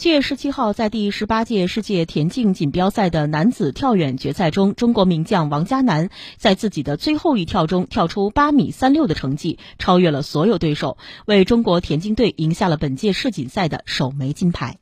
七月十七号，在第十八届世界田径锦标赛的男子跳远决赛中，中国名将王嘉男在自己的最后一跳中跳出八米三六的成绩，超越了所有对手，为中国田径队赢下了本届世锦赛的首枚金牌。